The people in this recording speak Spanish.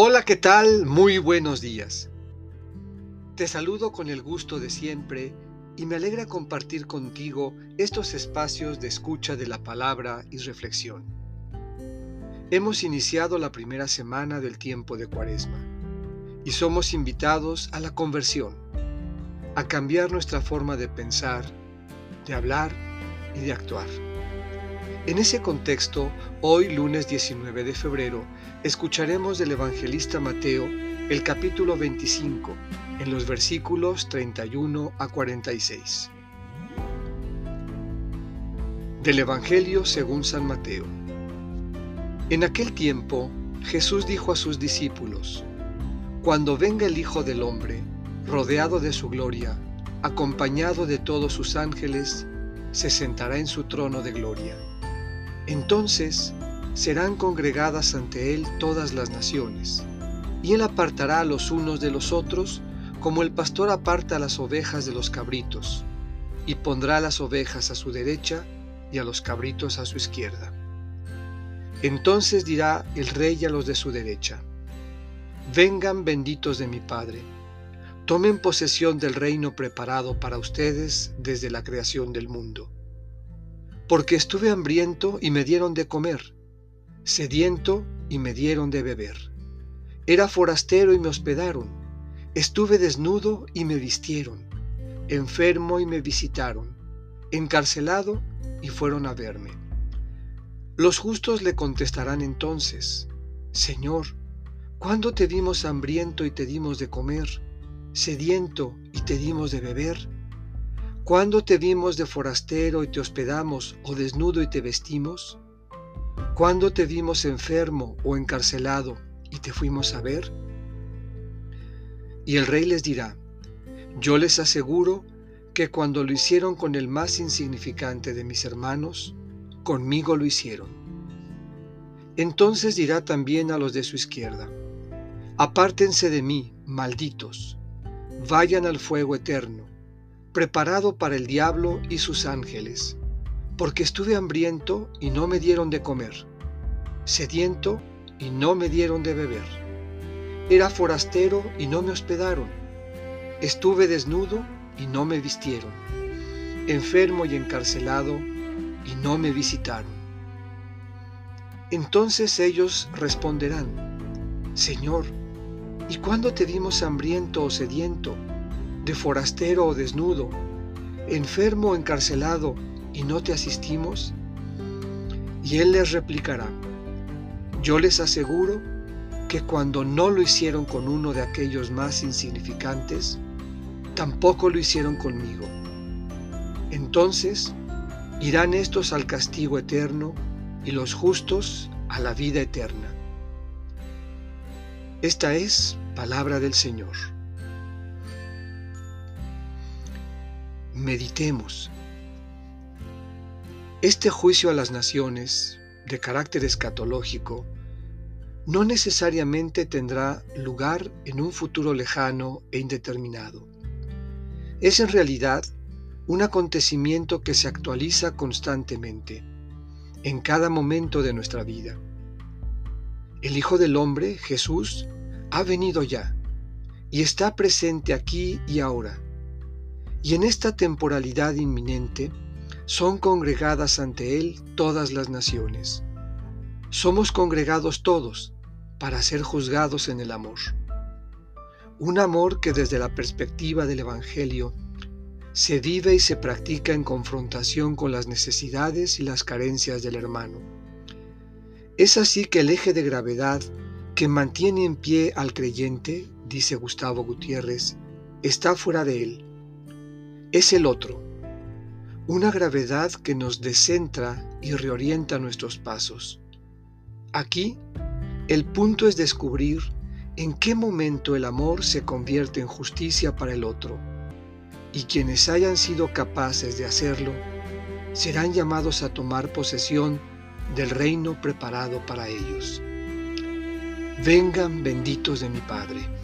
Hola, ¿qué tal? Muy buenos días. Te saludo con el gusto de siempre y me alegra compartir contigo estos espacios de escucha de la palabra y reflexión. Hemos iniciado la primera semana del tiempo de Cuaresma y somos invitados a la conversión, a cambiar nuestra forma de pensar, de hablar y de actuar. En ese contexto, hoy lunes 19 de febrero, escucharemos del evangelista Mateo el capítulo 25, en los versículos 31 a 46. Del Evangelio según San Mateo. En aquel tiempo, Jesús dijo a sus discípulos, Cuando venga el Hijo del Hombre, rodeado de su gloria, acompañado de todos sus ángeles, se sentará en su trono de gloria entonces serán congregadas ante él todas las naciones, y él apartará a los unos de los otros, como el pastor aparta las ovejas de los cabritos, y pondrá las ovejas a su derecha y a los cabritos a su izquierda. Entonces dirá el rey a los de su derecha, Vengan benditos de mi Padre, tomen posesión del reino preparado para ustedes desde la creación del mundo porque estuve hambriento y me dieron de comer, sediento y me dieron de beber. Era forastero y me hospedaron, estuve desnudo y me vistieron, enfermo y me visitaron, encarcelado y fueron a verme. Los justos le contestarán entonces, Señor, ¿cuándo te vimos hambriento y te dimos de comer, sediento y te dimos de beber? ¿Cuándo te vimos de forastero y te hospedamos o desnudo y te vestimos? ¿Cuándo te vimos enfermo o encarcelado y te fuimos a ver? Y el rey les dirá, yo les aseguro que cuando lo hicieron con el más insignificante de mis hermanos, conmigo lo hicieron. Entonces dirá también a los de su izquierda, apártense de mí, malditos, vayan al fuego eterno preparado para el diablo y sus ángeles, porque estuve hambriento y no me dieron de comer, sediento y no me dieron de beber. Era forastero y no me hospedaron, estuve desnudo y no me vistieron, enfermo y encarcelado y no me visitaron. Entonces ellos responderán, Señor, ¿y cuándo te vimos hambriento o sediento? De forastero o desnudo, enfermo o encarcelado, y no te asistimos? Y él les replicará, yo les aseguro que cuando no lo hicieron con uno de aquellos más insignificantes, tampoco lo hicieron conmigo. Entonces irán estos al castigo eterno y los justos a la vida eterna. Esta es palabra del Señor. Meditemos. Este juicio a las naciones, de carácter escatológico, no necesariamente tendrá lugar en un futuro lejano e indeterminado. Es en realidad un acontecimiento que se actualiza constantemente, en cada momento de nuestra vida. El Hijo del Hombre, Jesús, ha venido ya y está presente aquí y ahora y en esta temporalidad inminente son congregadas ante Él todas las naciones. Somos congregados todos para ser juzgados en el amor. Un amor que desde la perspectiva del Evangelio se vive y se practica en confrontación con las necesidades y las carencias del hermano. Es así que el eje de gravedad que mantiene en pie al creyente, dice Gustavo Gutiérrez, está fuera de él es el otro, una gravedad que nos descentra y reorienta nuestros pasos. Aquí, el punto es descubrir en qué momento el amor se convierte en justicia para el otro, y quienes hayan sido capaces de hacerlo serán llamados a tomar posesión del reino preparado para ellos. Vengan benditos de mi Padre